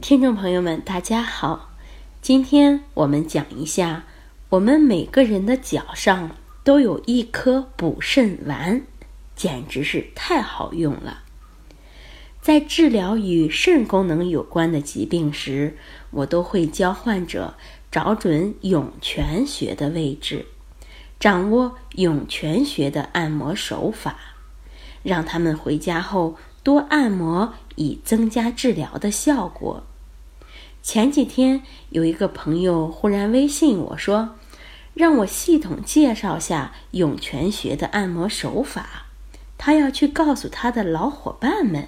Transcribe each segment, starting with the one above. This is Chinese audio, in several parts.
听众朋友们，大家好，今天我们讲一下，我们每个人的脚上都有一颗补肾丸，简直是太好用了。在治疗与肾功能有关的疾病时，我都会教患者找准涌泉穴的位置，掌握涌泉穴的按摩手法，让他们回家后多按摩，以增加治疗的效果。前几天有一个朋友忽然微信我说，让我系统介绍下涌泉穴的按摩手法，他要去告诉他的老伙伴们。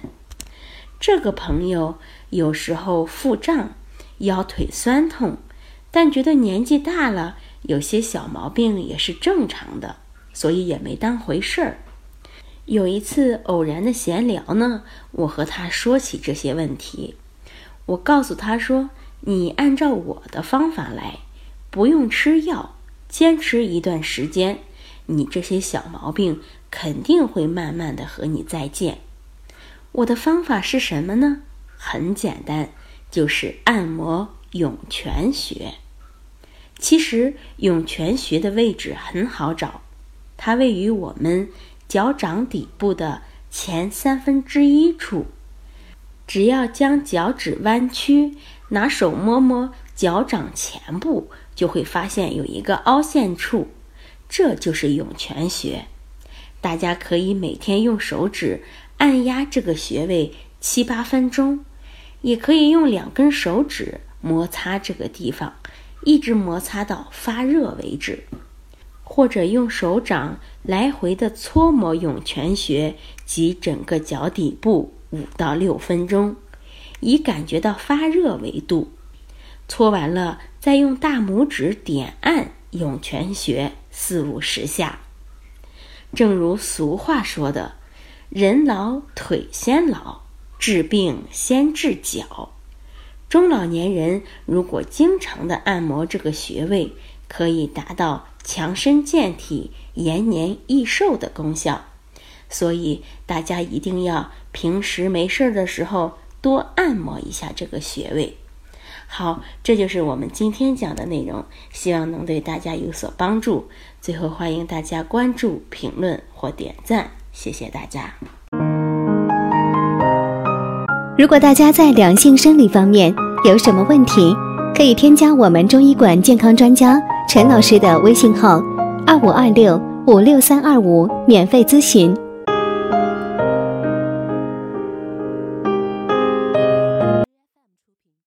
这个朋友有时候腹胀、腰腿酸痛，但觉得年纪大了，有些小毛病也是正常的，所以也没当回事儿。有一次偶然的闲聊呢，我和他说起这些问题。我告诉他说：“你按照我的方法来，不用吃药，坚持一段时间，你这些小毛病肯定会慢慢的和你再见。”我的方法是什么呢？很简单，就是按摩涌泉穴。其实涌泉穴的位置很好找，它位于我们脚掌底部的前三分之一处。只要将脚趾弯曲，拿手摸摸脚掌前部，就会发现有一个凹陷处，这就是涌泉穴。大家可以每天用手指按压这个穴位七八分钟，也可以用两根手指摩擦这个地方，一直摩擦到发热为止，或者用手掌来回的搓摩涌泉穴及整个脚底部。五到六分钟，以感觉到发热为度。搓完了，再用大拇指点按涌泉穴四五十下。正如俗话说的：“人老腿先老，治病先治脚。”中老年人如果经常的按摩这个穴位，可以达到强身健体、延年益寿的功效。所以大家一定要平时没事儿的时候多按摩一下这个穴位。好，这就是我们今天讲的内容，希望能对大家有所帮助。最后欢迎大家关注、评论或点赞，谢谢大家。如果大家在两性生理方面有什么问题，可以添加我们中医馆健康专家陈老师的微信号：二五二六五六三二五，免费咨询。